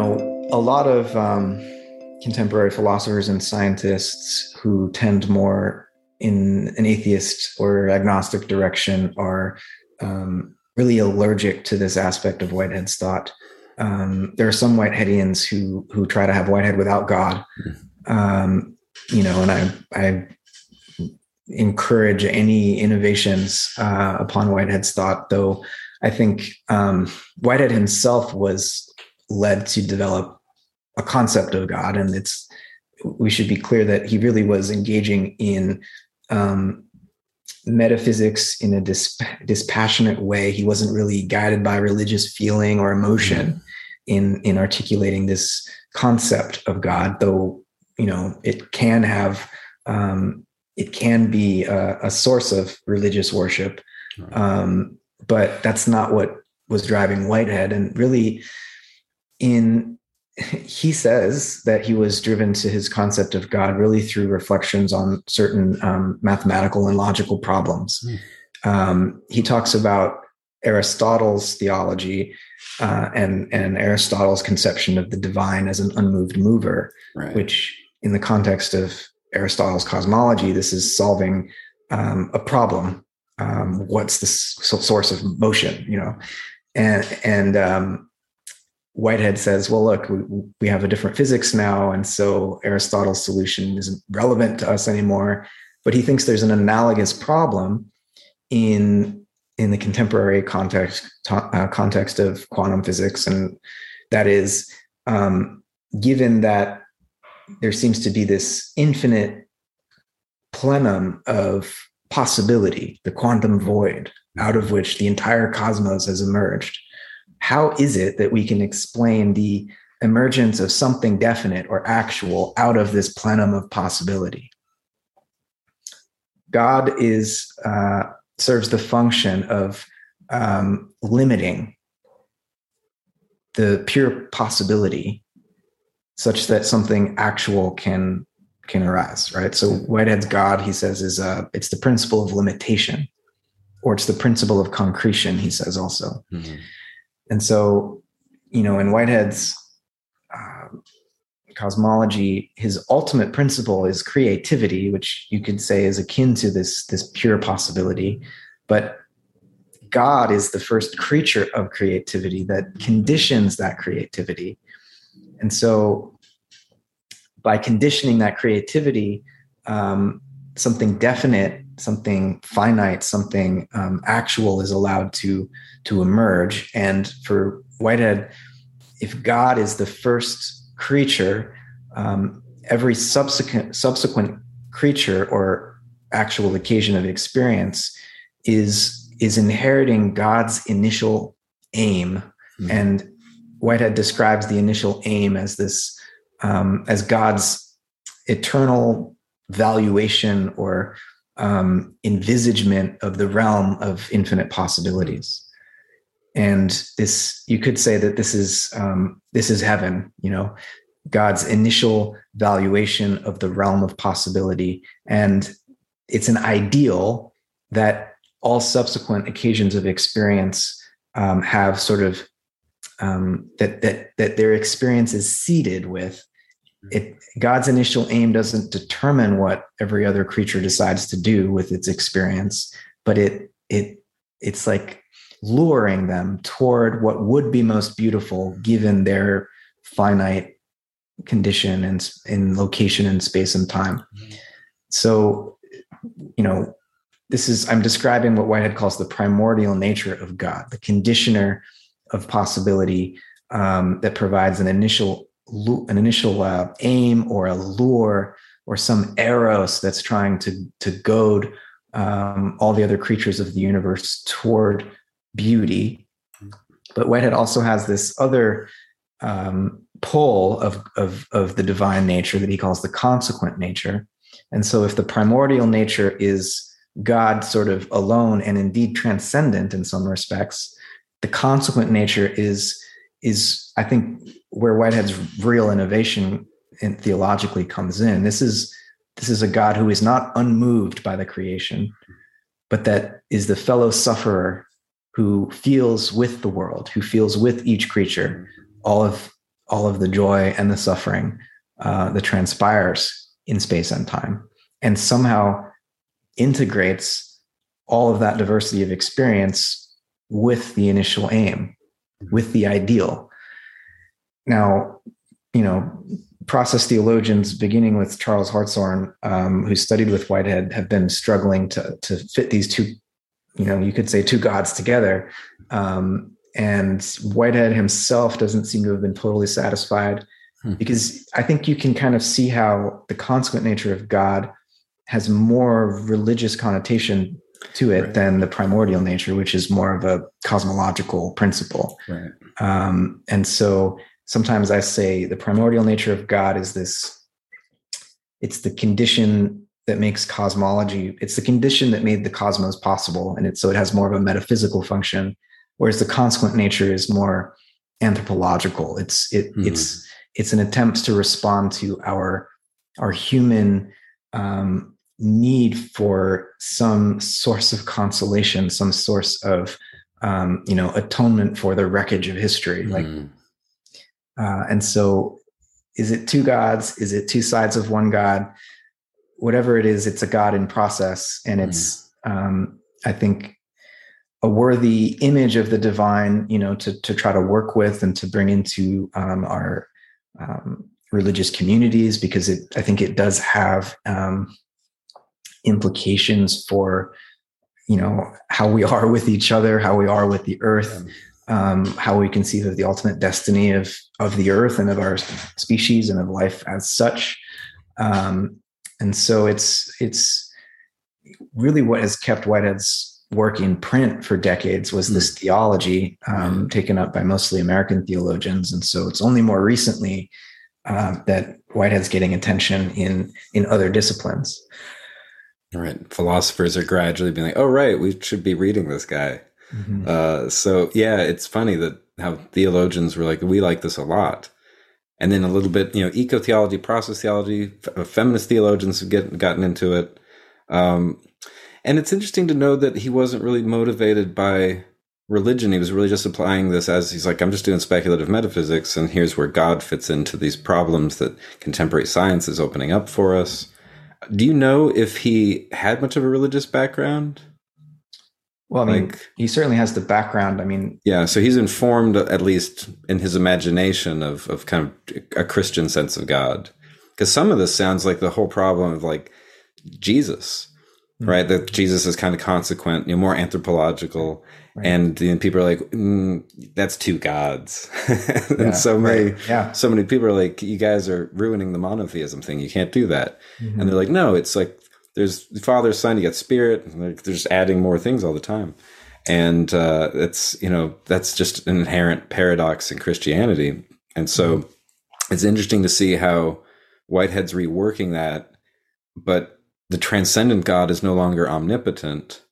know, a lot of um, contemporary philosophers and scientists who tend more in an atheist or agnostic direction are um, really allergic to this aspect of Whitehead's thought. Um, there are some Whiteheadians who who try to have Whitehead without God, um, you know, and I I encourage any innovations uh, upon Whitehead's thought. Though I think um, Whitehead himself was led to develop a concept of God, and it's we should be clear that he really was engaging in um, metaphysics in a dis- dispassionate way. He wasn't really guided by religious feeling or emotion in in articulating this concept of God, though you know it can have um, it can be a, a, source of religious worship, um, but that's not what was driving Whitehead. And really, in he says that he was driven to his concept of God really through reflections on certain um, mathematical and logical problems. Mm. Um, he talks about Aristotle's theology uh, and and Aristotle's conception of the divine as an unmoved mover, right. which in the context of Aristotle's cosmology, this is solving um, a problem. Um, what's the source of motion? You know, and and um, Whitehead says, well, look, we, we have a different physics now. And so Aristotle's solution isn't relevant to us anymore. But he thinks there's an analogous problem in, in the contemporary context, uh, context of quantum physics. And that is, um, given that there seems to be this infinite plenum of possibility, the quantum void, out of which the entire cosmos has emerged how is it that we can explain the emergence of something definite or actual out of this plenum of possibility? God is uh, serves the function of um, limiting the pure possibility such that something actual can can arise right so whitehead's god he says is uh it's the principle of limitation or it's the principle of concretion he says also mm-hmm. And so, you know, in Whitehead's uh, cosmology, his ultimate principle is creativity, which you could say is akin to this, this pure possibility. But God is the first creature of creativity that conditions that creativity. And so, by conditioning that creativity, um, something definite something finite, something um, actual is allowed to to emerge. And for Whitehead, if God is the first creature, um, every subsequent subsequent creature or actual occasion of experience is is inheriting God's initial aim. Mm-hmm. And Whitehead describes the initial aim as this um, as God's eternal valuation or um, envisagement of the realm of infinite possibilities. And this you could say that this is um, this is heaven you know god's initial valuation of the realm of possibility. And it's an ideal that all subsequent occasions of experience um, have sort of um, that that that their experience is seeded with it god's initial aim doesn't determine what every other creature decides to do with its experience but it it it's like luring them toward what would be most beautiful given their finite condition and in location and space and time. So you know this is i'm describing what whitehead calls the primordial nature of god the conditioner of possibility um, that provides an initial an initial uh, aim or a lure or some eros that's trying to to goad um, all the other creatures of the universe toward beauty. But Whitehead also has this other um, pull of, of, of the divine nature that he calls the consequent nature. And so, if the primordial nature is God sort of alone and indeed transcendent in some respects, the consequent nature is is I think where Whitehead's real innovation in theologically comes in. This is this is a God who is not unmoved by the creation, but that is the fellow sufferer who feels with the world, who feels with each creature all of all of the joy and the suffering uh, that transpires in space and time, and somehow integrates all of that diversity of experience with the initial aim, with the ideal. Now, you know, process theologians, beginning with Charles Hartshorne, um, who studied with Whitehead, have been struggling to to fit these two, you know, you could say two gods together. Um, and Whitehead himself doesn't seem to have been totally satisfied hmm. because I think you can kind of see how the consequent nature of God has more religious connotation to it right. than the primordial nature, which is more of a cosmological principle. Right. Um, and so sometimes I say the primordial nature of God is this it's the condition that makes cosmology, it's the condition that made the cosmos possible. And it, so it has more of a metaphysical function, whereas the consequent nature is more anthropological. It's it mm-hmm. it's it's an attempt to respond to our our human um, need for some source of consolation, some source of um, you know atonement for the wreckage of history. Mm. Like, uh, and so, is it two gods? Is it two sides of one God? Whatever it is, it's a God in process, and it's mm. um, I think a worthy image of the divine. You know, to to try to work with and to bring into um, our um, religious communities because it I think it does have um, implications for you know how we are with each other how we are with the earth um, how we conceive of the ultimate destiny of of the earth and of our species and of life as such um, and so it's it's really what has kept whitehead's work in print for decades was this mm. theology um, mm. taken up by mostly american theologians and so it's only more recently uh, that whitehead's getting attention in in other disciplines Right. Philosophers are gradually being like, oh, right, we should be reading this guy. Mm-hmm. Uh, so, yeah, it's funny that how theologians were like, we like this a lot. And then a little bit, you know, eco theology, process theology, f- uh, feminist theologians have get, gotten into it. Um, and it's interesting to know that he wasn't really motivated by religion. He was really just applying this as he's like, I'm just doing speculative metaphysics, and here's where God fits into these problems that contemporary science is opening up for us. Do you know if he had much of a religious background? Well, I mean, like, he certainly has the background. I mean, yeah, so he's informed, at least in his imagination, of of kind of a Christian sense of God. Because some of this sounds like the whole problem of like Jesus, mm-hmm. right? That Jesus is kind of consequent, you know, more anthropological. Right. And people are like, mm, "That's two gods," and yeah, so many, right. yeah, so many people are like, "You guys are ruining the monotheism thing. You can't do that." Mm-hmm. And they're like, "No, it's like there's the Father, Son, you got Spirit. they're, just adding more things all the time." And uh, it's you know that's just an inherent paradox in Christianity. And so it's interesting to see how Whitehead's reworking that, but the transcendent God is no longer omnipotent,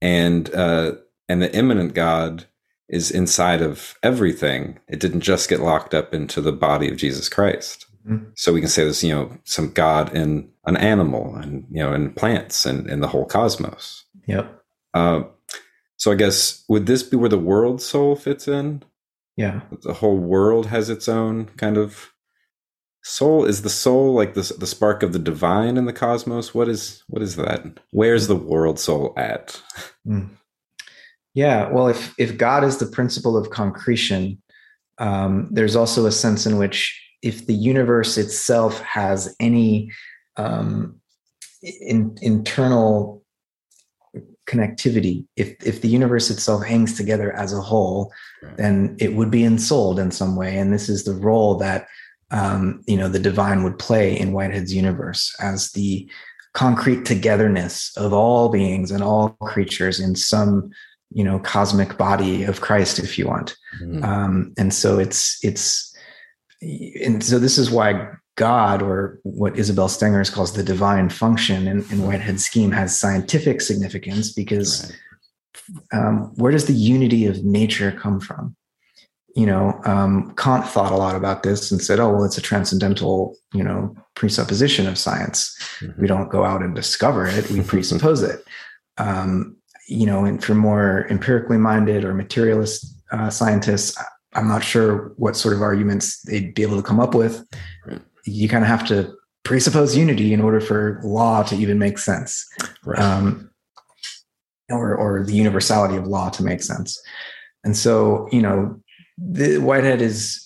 and uh, and the immanent God is inside of everything. It didn't just get locked up into the body of Jesus Christ. Mm-hmm. So we can say there's, you know, some God in an animal and, you know, in plants and in the whole cosmos. Yep. Uh, so I guess, would this be where the world soul fits in? Yeah. The whole world has its own kind of soul. Is the soul like the, the spark of the divine in the cosmos? What is, what is that? Where's the world soul at? Mm. Yeah, well, if if God is the principle of concretion, um, there's also a sense in which if the universe itself has any um, in, internal connectivity, if if the universe itself hangs together as a whole, right. then it would be ensouled in some way, and this is the role that um, you know the divine would play in Whitehead's universe as the concrete togetherness of all beings and all creatures in some you know cosmic body of christ if you want mm-hmm. um, and so it's it's and so this is why god or what isabel stengers calls the divine function in, in whitehead's scheme has scientific significance because right. um, where does the unity of nature come from? You know um, kant thought a lot about this and said oh well it's a transcendental you know presupposition of science. Mm-hmm. we don't go out and discover it. We presuppose it. Um, you know, and for more empirically minded or materialist uh, scientists, I'm not sure what sort of arguments they'd be able to come up with. Right. You kind of have to presuppose unity in order for law to even make sense, Right. um, or or the universality of law to make sense. And so, you know, the Whitehead is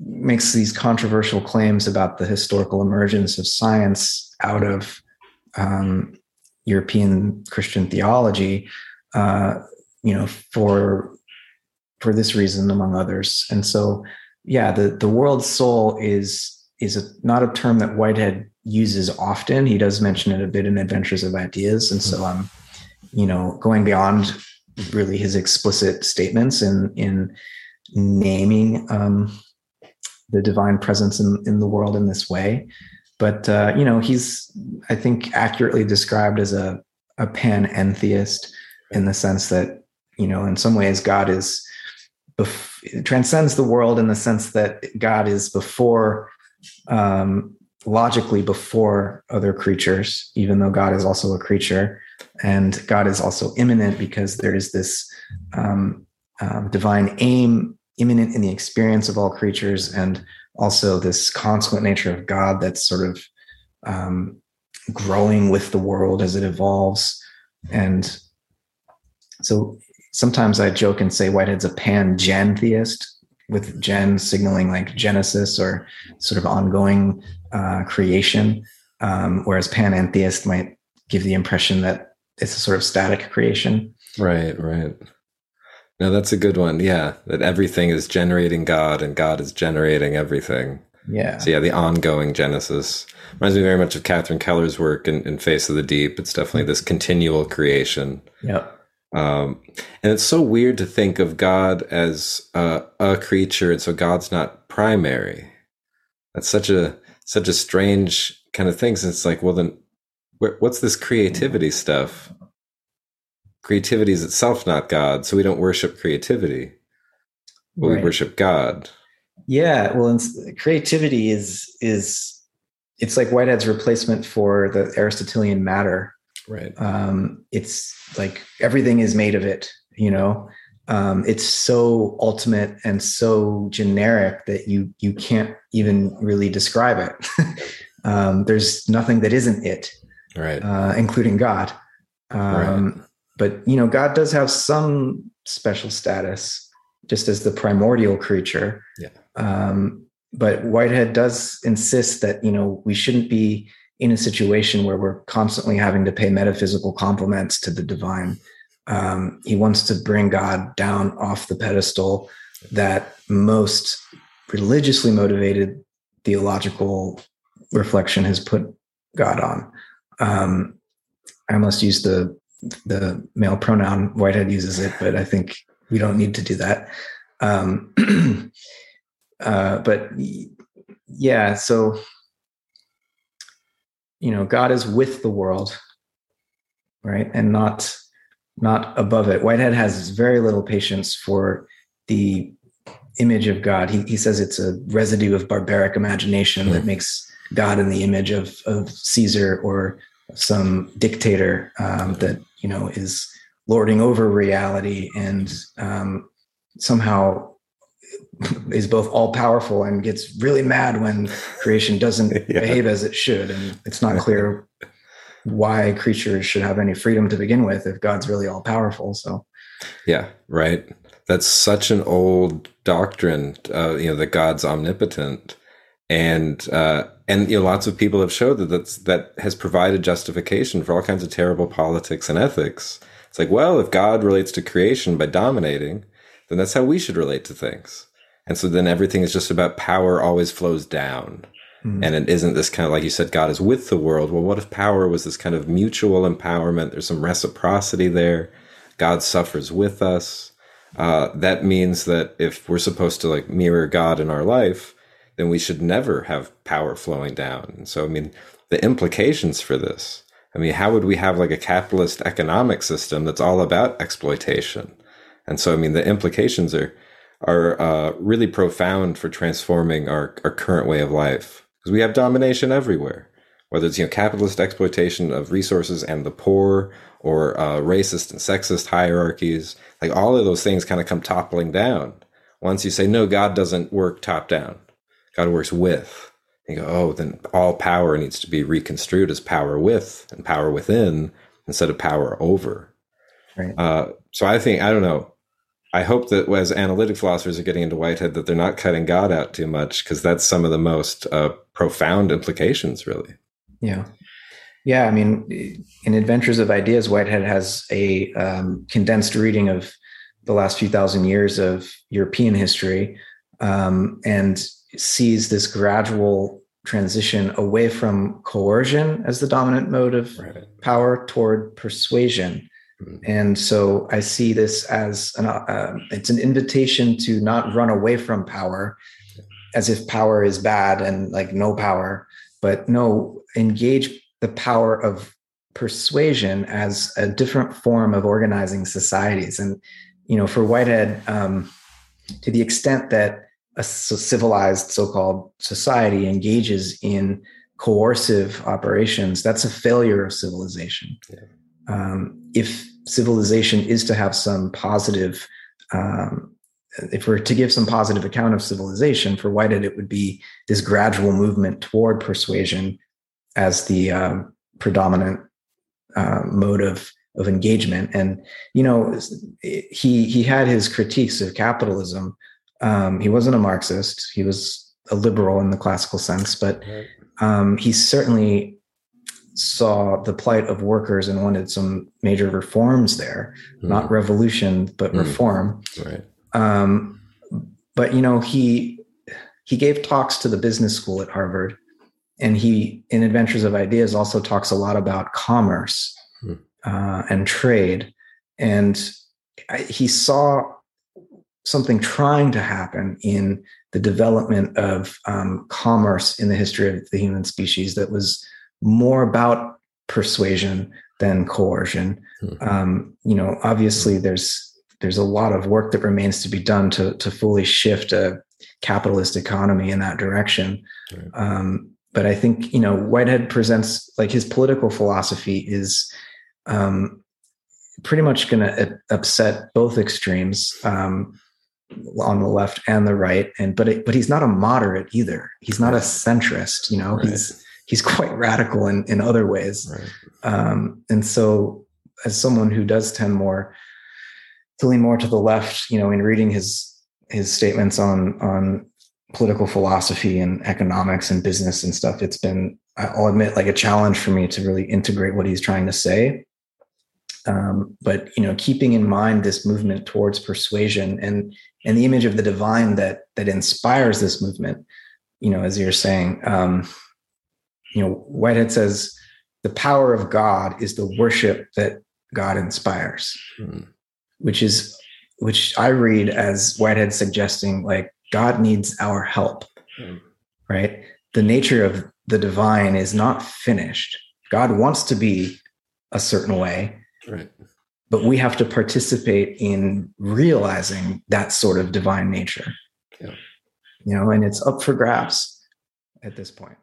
makes these controversial claims about the historical emergence of science out of um, European Christian theology, uh, you know, for for this reason, among others. And so, yeah, the the world soul is is a, not a term that Whitehead uses often. He does mention it a bit in Adventures of Ideas, and so I'm, you know, going beyond really his explicit statements in in naming um, the divine presence in in the world in this way. But uh, you know, he's I think accurately described as a a panentheist in the sense that you know, in some ways, God is bef- transcends the world in the sense that God is before um, logically before other creatures, even though God is also a creature, and God is also immanent because there is this um, um, divine aim immanent in the experience of all creatures, and also this consequent nature of God that's sort of um, growing with the world as it evolves, and so sometimes I joke and say Whitehead's a pan gen theist, with gen signaling like Genesis or sort of ongoing uh, creation, um, whereas panentheist might give the impression that it's a sort of static creation. Right, right. No, that's a good one. Yeah, that everything is generating God and God is generating everything. Yeah. So yeah, the ongoing Genesis reminds me very much of Catherine Keller's work in, in Face of the Deep. It's definitely this continual creation. Yep. Um, and it's so weird to think of God as uh, a creature, and so God's not primary. That's such a such a strange kind of thing. Since it's like, well, then wh- what's this creativity stuff? Creativity is itself not God, so we don't worship creativity, but we worship God. Yeah. Well, creativity is is it's like Whitehead's replacement for the Aristotelian matter. Right. Um, it's like everything is made of it. You know, um, it's so ultimate and so generic that you you can't even really describe it. um, there's nothing that isn't it. Right. uh, including God. Um, But you know, God does have some special status, just as the primordial creature. Yeah. Um, but Whitehead does insist that you know we shouldn't be in a situation where we're constantly having to pay metaphysical compliments to the divine. Um, he wants to bring God down off the pedestal that most religiously motivated theological reflection has put God on. Um, I must use the the male pronoun. Whitehead uses it, but I think we don't need to do that. Um, uh, but yeah, so you know, God is with the world, right, and not not above it. Whitehead has very little patience for the image of God. He, he says it's a residue of barbaric imagination that makes God in the image of of Caesar or some dictator um, that you know is lording over reality and um, somehow is both all powerful and gets really mad when creation doesn't Yeah. behave as it should and it's not clear why creatures should have any freedom to begin with if god's really all powerful so Yeah, right. That's such an old doctrine, uh, you know, that God's omnipotent, and uh, and you know, lots of people have showed that that's that has provided justification for all kinds of terrible politics and ethics. It's like, well, if God relates to creation by dominating, then that's how we should relate to things. And so then everything is just about power always flows down. Mm. And it isn't this kind of like you said, God is with the world. Well, what if power was this kind of mutual empowerment? There's some reciprocity there. God suffers with us. Uh, that means that if we're supposed to like mirror God in our life, then we should never have power flowing down. And so, I mean, the implications for this. I mean, how would we have like a capitalist economic system that's all about exploitation? And so, I mean, the implications are are uh, really profound for transforming our, our current way of life because we have domination everywhere, whether it's you know capitalist exploitation of resources and the poor, or uh, racist and sexist hierarchies. Like all of those things kind of come toppling down once you say no, God doesn't work top down. God works with. You go, oh, then all power needs to be reconstrued as power with and power within instead of power over. Right. Uh, so I think I don't know. I hope that as analytic philosophers are getting into Whitehead, that they're not cutting God out too much because that's some of the most uh, profound implications, really. Yeah. Yeah. I mean, in Adventures of Ideas, Whitehead has a um, condensed reading of the last few thousand years of European history um, and sees this gradual transition away from coercion as the dominant mode of right. power toward persuasion and so I see this as an uh, it's an invitation to not run away from power, as if power is bad and like no power, but no engage the power of persuasion as a different form of organizing societies. And you know, for Whitehead, um, to the extent that a civilized so-called society engages in coercive operations, that's a failure of civilization. Yeah. Um, if civilization is to have some positive um, if we're to give some positive account of civilization for whitehead it would be this gradual movement toward persuasion as the um, predominant uh, mode of of engagement? And you know he he had his critiques of capitalism. Um, he wasn't a marxist. He was a liberal in the classical sense but um, he certainly saw the plight of workers and wanted some major reforms there, mm. not revolution, but mm. reform. Right. Um, but you know, he he gave talks to the business school at Harvard, and he, in Adventures of Ideas, also talks a lot about commerce mm. uh, and trade, and he saw something trying to happen in the development of um, commerce in the history of the human species that was more about persuasion than coercion. Mm-hmm. Um, you know, obviously there's there's a lot of work that remains to be done to to fully shift a capitalist economy in that direction. Right. Um, but I think you know Whitehead presents like his political philosophy is um, pretty much going to upset both extremes um, on the left and the right. And but it, but he's not a moderate either. He's not a centrist. You know, right. he's he's quite radical in, in other ways. Right. Um, and so as someone who does tend more to lean more to the left, you know, in reading his his statements on on political philosophy and economics and business and stuff, it's been, I'll admit, like a challenge for me to really integrate what he's trying to say. Um, but you know, keeping in mind this movement towards persuasion and and the image of the divine that that inspires this movement, you know, as you're saying, um, you know, Whitehead says the power of God is the worship that God inspires, mm. which is which I read as Whitehead suggesting like God needs our help, mm. right? The nature of the divine is not finished. God wants to be a certain way, right? But we have to participate in realizing that sort of divine nature. Yeah. You know, and it's up for grabs at this point.